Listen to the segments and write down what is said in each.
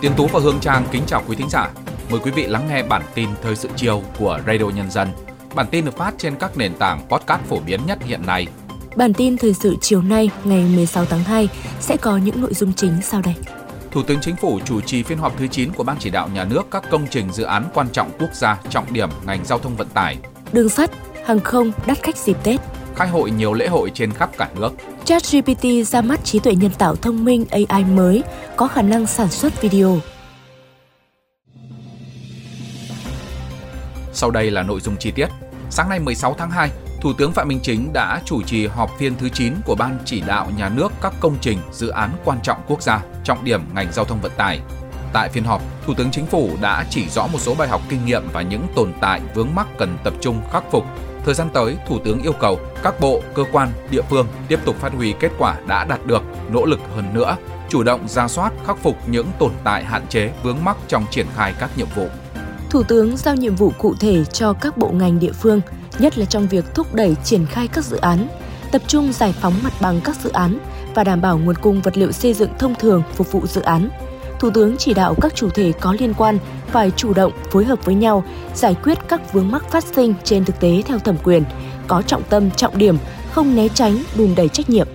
Tiến Tú và Hương Trang kính chào quý thính giả. Mời quý vị lắng nghe bản tin thời sự chiều của Radio Nhân dân. Bản tin được phát trên các nền tảng podcast phổ biến nhất hiện nay. Bản tin thời sự chiều nay ngày 16 tháng 2 sẽ có những nội dung chính sau đây. Thủ tướng Chính phủ chủ trì phiên họp thứ 9 của Ban chỉ đạo nhà nước các công trình dự án quan trọng quốc gia trọng điểm ngành giao thông vận tải. Đường sắt, hàng không đắt khách dịp Tết. Khai hội nhiều lễ hội trên khắp cả nước. ChatGPT ra mắt trí tuệ nhân tạo thông minh AI mới có khả năng sản xuất video. Sau đây là nội dung chi tiết. Sáng nay 16 tháng 2, Thủ tướng Phạm Minh Chính đã chủ trì họp phiên thứ 9 của Ban chỉ đạo nhà nước các công trình, dự án quan trọng quốc gia, trọng điểm ngành giao thông vận tải. Tại phiên họp, Thủ tướng Chính phủ đã chỉ rõ một số bài học kinh nghiệm và những tồn tại vướng mắc cần tập trung khắc phục. Thời gian tới, Thủ tướng yêu cầu các bộ, cơ quan, địa phương tiếp tục phát huy kết quả đã đạt được, nỗ lực hơn nữa, chủ động ra soát, khắc phục những tồn tại hạn chế vướng mắc trong triển khai các nhiệm vụ. Thủ tướng giao nhiệm vụ cụ thể cho các bộ ngành địa phương, nhất là trong việc thúc đẩy triển khai các dự án, tập trung giải phóng mặt bằng các dự án và đảm bảo nguồn cung vật liệu xây dựng thông thường phục vụ dự án. Thủ tướng chỉ đạo các chủ thể có liên quan phải chủ động phối hợp với nhau giải quyết các vướng mắc phát sinh trên thực tế theo thẩm quyền, có trọng tâm, trọng điểm, không né tránh, đùn đẩy trách nhiệm.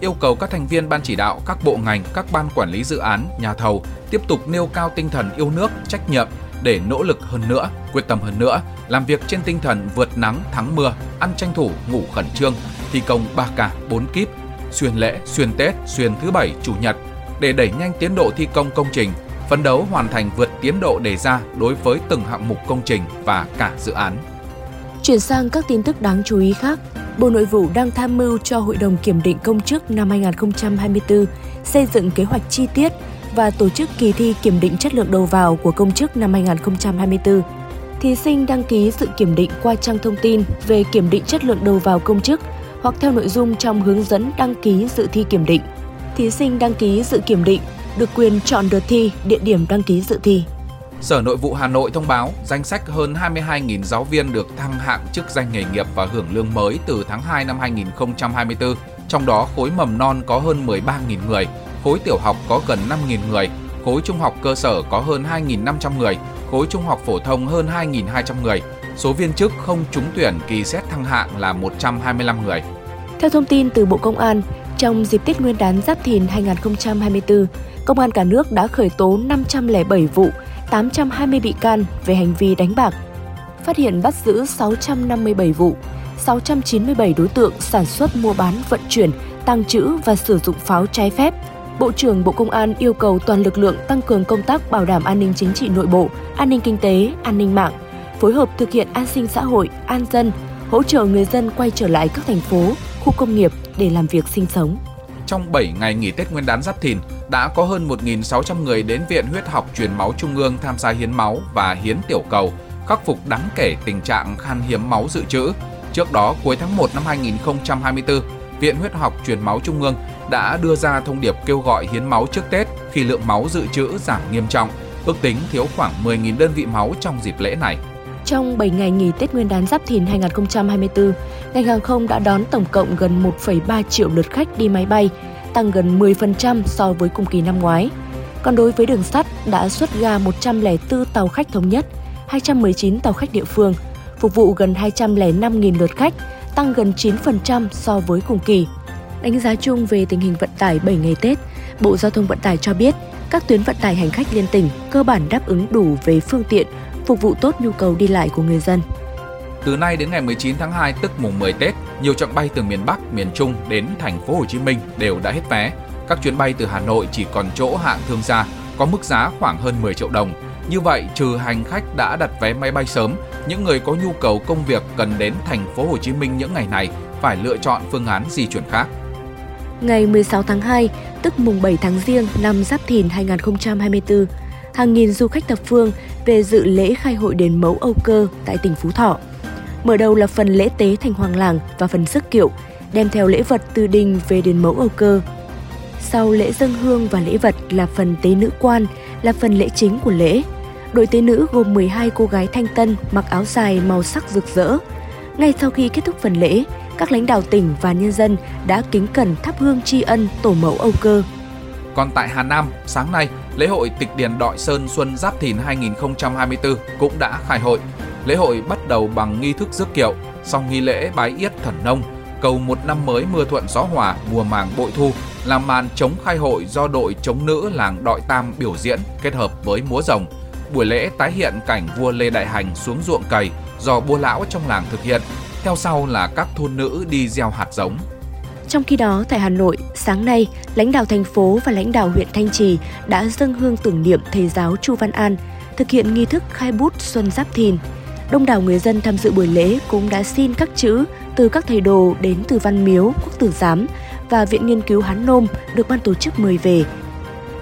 Yêu cầu các thành viên ban chỉ đạo, các bộ ngành, các ban quản lý dự án, nhà thầu tiếp tục nêu cao tinh thần yêu nước, trách nhiệm, để nỗ lực hơn nữa, quyết tâm hơn nữa, làm việc trên tinh thần vượt nắng thắng mưa, ăn tranh thủ, ngủ khẩn trương, thi công 3 cả 4 kíp, xuyên lễ, xuyên Tết, xuyên thứ bảy, chủ nhật để đẩy nhanh tiến độ thi công công trình, phấn đấu hoàn thành vượt tiến độ đề ra đối với từng hạng mục công trình và cả dự án. Chuyển sang các tin tức đáng chú ý khác, Bộ Nội vụ đang tham mưu cho Hội đồng Kiểm định Công chức năm 2024 xây dựng kế hoạch chi tiết và tổ chức kỳ thi kiểm định chất lượng đầu vào của công chức năm 2024. Thí sinh đăng ký sự kiểm định qua trang thông tin về kiểm định chất lượng đầu vào công chức hoặc theo nội dung trong hướng dẫn đăng ký dự thi kiểm định. Thí sinh đăng ký dự kiểm định được quyền chọn đợt thi, địa điểm đăng ký dự thi. Sở Nội vụ Hà Nội thông báo danh sách hơn 22.000 giáo viên được thăng hạng chức danh nghề nghiệp và hưởng lương mới từ tháng 2 năm 2024, trong đó khối mầm non có hơn 13.000 người, khối tiểu học có gần 5.000 người, khối trung học cơ sở có hơn 2.500 người, khối trung học phổ thông hơn 2.200 người. Số viên chức không trúng tuyển kỳ xét thăng hạng là 125 người. Theo thông tin từ Bộ Công an, trong dịp Tết Nguyên đán Giáp Thìn 2024, Công an cả nước đã khởi tố 507 vụ, 820 bị can về hành vi đánh bạc, phát hiện bắt giữ 657 vụ, 697 đối tượng sản xuất mua bán vận chuyển, tăng trữ và sử dụng pháo trái phép, Bộ trưởng Bộ Công an yêu cầu toàn lực lượng tăng cường công tác bảo đảm an ninh chính trị nội bộ, an ninh kinh tế, an ninh mạng, phối hợp thực hiện an sinh xã hội, an dân, hỗ trợ người dân quay trở lại các thành phố, khu công nghiệp để làm việc sinh sống. Trong 7 ngày nghỉ Tết Nguyên đán Giáp Thìn, đã có hơn 1.600 người đến Viện Huyết học Truyền máu Trung ương tham gia hiến máu và hiến tiểu cầu, khắc phục đáng kể tình trạng khan hiếm máu dự trữ. Trước đó, cuối tháng 1 năm 2024, Viện Huyết học Truyền máu Trung ương đã đưa ra thông điệp kêu gọi hiến máu trước Tết khi lượng máu dự trữ giảm nghiêm trọng, ước tính thiếu khoảng 10.000 đơn vị máu trong dịp lễ này. Trong 7 ngày nghỉ Tết Nguyên đán Giáp Thìn 2024, ngành hàng không đã đón tổng cộng gần 1,3 triệu lượt khách đi máy bay, tăng gần 10% so với cùng kỳ năm ngoái. Còn đối với đường sắt đã xuất ga 104 tàu khách thống nhất, 219 tàu khách địa phương, phục vụ gần 205.000 lượt khách, tăng gần 9% so với cùng kỳ. Đánh giá chung về tình hình vận tải 7 ngày Tết, Bộ Giao thông Vận tải cho biết các tuyến vận tải hành khách liên tỉnh cơ bản đáp ứng đủ về phương tiện, phục vụ tốt nhu cầu đi lại của người dân. Từ nay đến ngày 19 tháng 2 tức mùng 10 Tết, nhiều chặng bay từ miền Bắc, miền Trung đến thành phố Hồ Chí Minh đều đã hết vé. Các chuyến bay từ Hà Nội chỉ còn chỗ hạng thương gia, có mức giá khoảng hơn 10 triệu đồng. Như vậy, trừ hành khách đã đặt vé máy bay sớm, những người có nhu cầu công việc cần đến thành phố Hồ Chí Minh những ngày này phải lựa chọn phương án di chuyển khác. Ngày 16 tháng 2, tức mùng 7 tháng Giêng năm Giáp Thìn 2024, hàng nghìn du khách thập phương về dự lễ khai hội đền mẫu Âu Cơ tại tỉnh Phú Thọ. Mở đầu là phần lễ tế thành hoàng làng và phần sức kiệu, đem theo lễ vật từ đình về đền mẫu Âu Cơ. Sau lễ dâng hương và lễ vật là phần tế nữ quan, là phần lễ chính của lễ. Đội tế nữ gồm 12 cô gái thanh tân mặc áo dài màu sắc rực rỡ. Ngay sau khi kết thúc phần lễ, các lãnh đạo tỉnh và nhân dân đã kính cẩn thắp hương tri ân tổ mẫu Âu Cơ. Còn tại Hà Nam, sáng nay, lễ hội Tịch Điền Đội Sơn Xuân Giáp Thìn 2024 cũng đã khai hội. Lễ hội bắt đầu bằng nghi thức rước kiệu, sau nghi lễ bái yết thần nông, cầu một năm mới mưa thuận gió hòa, mùa màng bội thu, làm màn chống khai hội do đội chống nữ làng Đội Tam biểu diễn kết hợp với múa rồng. Buổi lễ tái hiện cảnh vua Lê Đại Hành xuống ruộng cày do bua lão trong làng thực hiện. Theo sau là các thôn nữ đi gieo hạt giống. Trong khi đó, tại Hà Nội, sáng nay, lãnh đạo thành phố và lãnh đạo huyện Thanh Trì đã dâng hương tưởng niệm thầy giáo Chu Văn An, thực hiện nghi thức khai bút Xuân Giáp Thìn. Đông đảo người dân tham dự buổi lễ cũng đã xin các chữ từ các thầy đồ đến từ Văn Miếu, Quốc Tử Giám và Viện Nghiên cứu Hán Nôm được ban tổ chức mời về.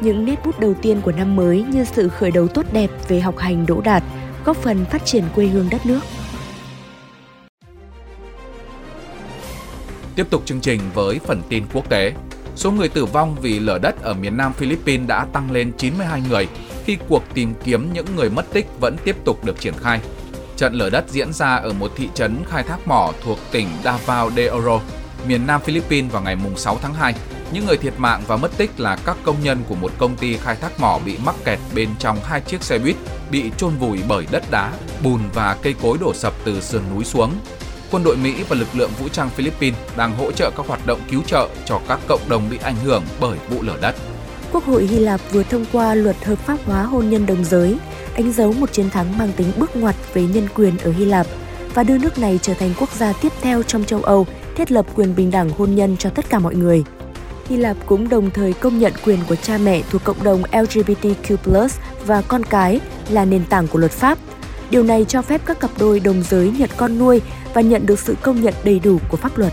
Những nét bút đầu tiên của năm mới như sự khởi đầu tốt đẹp về học hành đỗ đạt, góp phần phát triển quê hương đất nước. Tiếp tục chương trình với phần tin quốc tế. Số người tử vong vì lở đất ở miền Nam Philippines đã tăng lên 92 người khi cuộc tìm kiếm những người mất tích vẫn tiếp tục được triển khai. Trận lở đất diễn ra ở một thị trấn khai thác mỏ thuộc tỉnh Davao de Oro, miền Nam Philippines vào ngày 6 tháng 2. Những người thiệt mạng và mất tích là các công nhân của một công ty khai thác mỏ bị mắc kẹt bên trong hai chiếc xe buýt bị chôn vùi bởi đất đá, bùn và cây cối đổ sập từ sườn núi xuống quân đội Mỹ và lực lượng vũ trang Philippines đang hỗ trợ các hoạt động cứu trợ cho các cộng đồng bị ảnh hưởng bởi vụ lở đất. Quốc hội Hy Lạp vừa thông qua luật hợp pháp hóa hôn nhân đồng giới, đánh dấu một chiến thắng mang tính bước ngoặt về nhân quyền ở Hy Lạp và đưa nước này trở thành quốc gia tiếp theo trong châu Âu thiết lập quyền bình đẳng hôn nhân cho tất cả mọi người. Hy Lạp cũng đồng thời công nhận quyền của cha mẹ thuộc cộng đồng LGBTQ+ và con cái là nền tảng của luật pháp. Điều này cho phép các cặp đôi đồng giới nhận con nuôi và nhận được sự công nhận đầy đủ của pháp luật.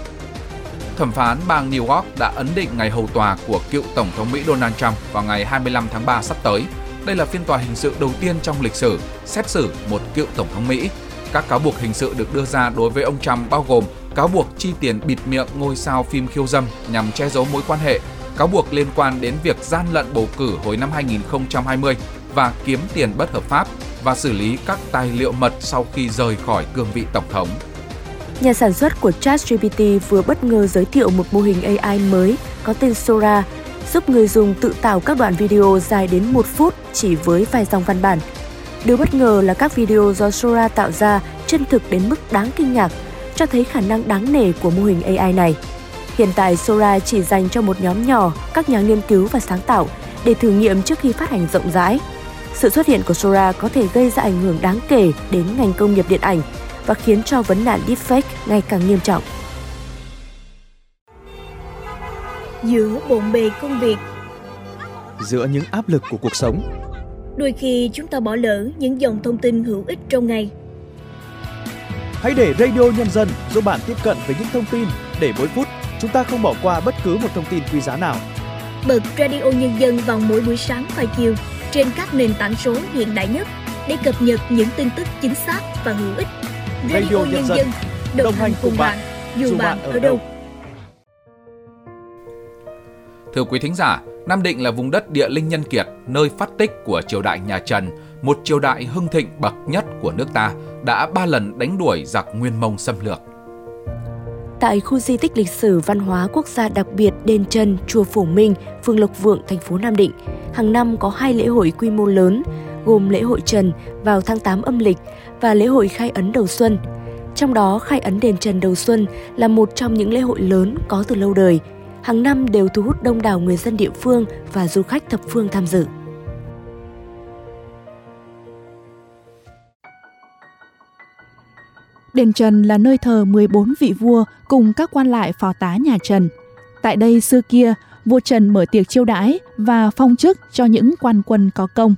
Thẩm phán bang New York đã ấn định ngày hầu tòa của cựu Tổng thống Mỹ Donald Trump vào ngày 25 tháng 3 sắp tới. Đây là phiên tòa hình sự đầu tiên trong lịch sử xét xử một cựu Tổng thống Mỹ. Các cáo buộc hình sự được đưa ra đối với ông Trump bao gồm cáo buộc chi tiền bịt miệng ngôi sao phim khiêu dâm nhằm che giấu mối quan hệ, cáo buộc liên quan đến việc gian lận bầu cử hồi năm 2020 và kiếm tiền bất hợp pháp và xử lý các tài liệu mật sau khi rời khỏi cương vị tổng thống. Nhà sản xuất của ChatGPT vừa bất ngờ giới thiệu một mô hình AI mới có tên Sora, giúp người dùng tự tạo các đoạn video dài đến một phút chỉ với vài dòng văn bản. Điều bất ngờ là các video do Sora tạo ra chân thực đến mức đáng kinh ngạc, cho thấy khả năng đáng nể của mô hình AI này. Hiện tại Sora chỉ dành cho một nhóm nhỏ các nhà nghiên cứu và sáng tạo để thử nghiệm trước khi phát hành rộng rãi. Sự xuất hiện của Sora có thể gây ra ảnh hưởng đáng kể đến ngành công nghiệp điện ảnh và khiến cho vấn nạn deepfake ngày càng nghiêm trọng. Giữa bộn bề công việc Giữa những áp lực của cuộc sống Đôi khi chúng ta bỏ lỡ những dòng thông tin hữu ích trong ngày Hãy để Radio Nhân dân giúp bạn tiếp cận với những thông tin để mỗi phút chúng ta không bỏ qua bất cứ một thông tin quý giá nào. Bật Radio Nhân dân vào mỗi buổi sáng và chiều trên các nền tảng số hiện đại nhất để cập nhật những tin tức chính xác và hữu ích Radio Nhân dân, đồng hành cùng bạn, dù bạn ở đâu. Thưa quý thính giả, Nam Định là vùng đất địa linh nhân kiệt, nơi phát tích của triều đại nhà Trần, một triều đại hưng thịnh bậc nhất của nước ta, đã ba lần đánh đuổi giặc Nguyên Mông xâm lược. Tại khu di tích lịch sử văn hóa quốc gia đặc biệt Đền Trần, chùa Phổ Minh, phường Lộc Vượng, thành phố Nam Định, hàng năm có hai lễ hội quy mô lớn gồm lễ hội Trần vào tháng 8 âm lịch và lễ hội khai ấn đầu xuân. Trong đó, khai ấn đền Trần đầu xuân là một trong những lễ hội lớn có từ lâu đời. Hàng năm đều thu hút đông đảo người dân địa phương và du khách thập phương tham dự. Đền Trần là nơi thờ 14 vị vua cùng các quan lại phò tá nhà Trần. Tại đây xưa kia, vua Trần mở tiệc chiêu đãi và phong chức cho những quan quân có công.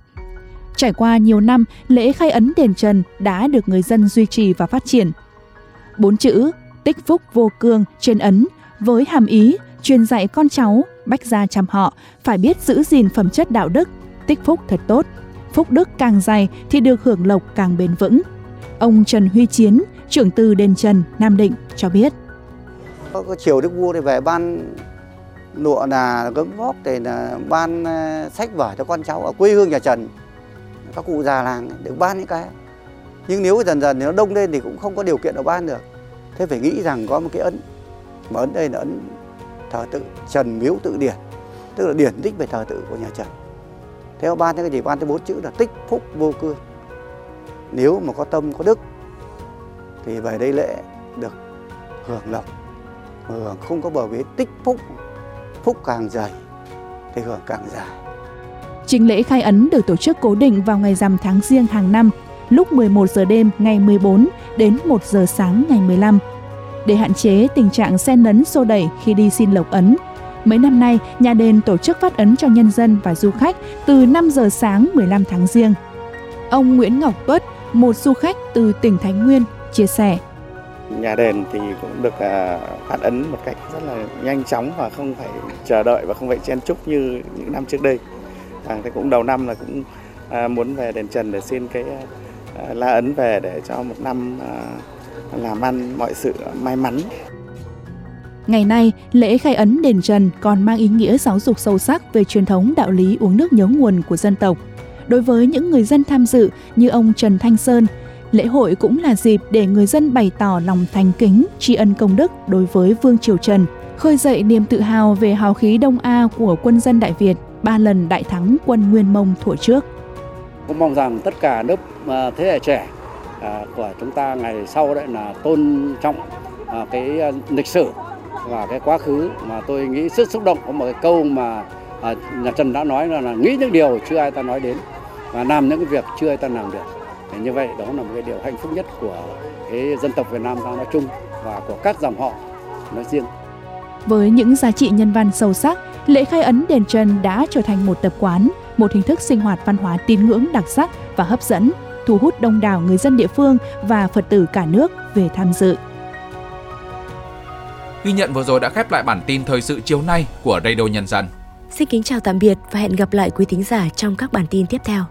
Trải qua nhiều năm, lễ khai ấn đền Trần đã được người dân duy trì và phát triển. Bốn chữ tích phúc vô cương trên ấn với hàm ý truyền dạy con cháu bách gia chăm họ phải biết giữ gìn phẩm chất đạo đức, tích phúc thật tốt. Phúc đức càng dày thì được hưởng lộc càng bền vững. Ông Trần Huy Chiến, trưởng từ đền Trần, Nam Định cho biết. Có, chiều đức vua thì về ban lụa là gấm vóc thì là ban ờ, sách vở cho con cháu ở quê hương nhà Trần. Các cụ già làng được ban những cái. Nhưng nếu dần dần nó đông lên thì cũng không có điều kiện để ban được. Thế phải nghĩ rằng có một cái ấn. Mà ấn đây là ấn thờ tự trần miếu tự điển. Tức là điển tích về thờ tự của nhà trần. Theo ban cái gì? Ban tới bốn chữ là tích phúc vô cương nếu mà có tâm có đức thì về đây lễ được hưởng lộc hưởng không có bờ bế tích phúc phúc càng dày thì hưởng càng dài Trình lễ khai ấn được tổ chức cố định vào ngày rằm tháng riêng hàng năm, lúc 11 giờ đêm ngày 14 đến 1 giờ sáng ngày 15. Để hạn chế tình trạng xen lấn xô đẩy khi đi xin lộc ấn, mấy năm nay nhà đền tổ chức phát ấn cho nhân dân và du khách từ 5 giờ sáng 15 tháng riêng. Ông Nguyễn Ngọc Tuất, một du khách từ tỉnh Thái Nguyên, chia sẻ. Nhà đền thì cũng được à, phát ấn một cách rất là nhanh chóng và không phải chờ đợi và không phải chen chúc như những năm trước đây. À, thế cũng đầu năm là cũng à, muốn về đền Trần để xin cái à, la ấn về để cho một năm làm ăn mọi sự may mắn. Ngày nay, lễ khai ấn đền Trần còn mang ý nghĩa giáo dục sâu sắc về truyền thống đạo lý uống nước nhớ nguồn của dân tộc. Đối với những người dân tham dự như ông Trần Thanh Sơn, lễ hội cũng là dịp để người dân bày tỏ lòng thành kính, tri ân công đức đối với Vương Triều Trần, khơi dậy niềm tự hào về hào khí Đông A của quân dân Đại Việt, ba lần đại thắng quân Nguyên Mông thuở trước. Cũng mong rằng tất cả lớp à, thế hệ trẻ à, của chúng ta ngày sau đấy là tôn trọng à, cái lịch sử và cái quá khứ mà tôi nghĩ rất xúc động. Có một cái câu mà nhà Trần đã nói là, là nghĩ những điều chưa ai ta nói đến và làm những cái việc chưa ai ta làm được. Để như vậy đó là một cái điều hạnh phúc nhất của cái dân tộc Việt Nam ta nói chung và của các dòng họ nói riêng. Với những giá trị nhân văn sâu sắc, lễ khai ấn đền Trần đã trở thành một tập quán, một hình thức sinh hoạt văn hóa tín ngưỡng đặc sắc và hấp dẫn, thu hút đông đảo người dân địa phương và Phật tử cả nước về tham dự. Ghi nhận vừa rồi đã khép lại bản tin thời sự chiều nay của Radio Nhân dân. Xin kính chào tạm biệt và hẹn gặp lại quý thính giả trong các bản tin tiếp theo.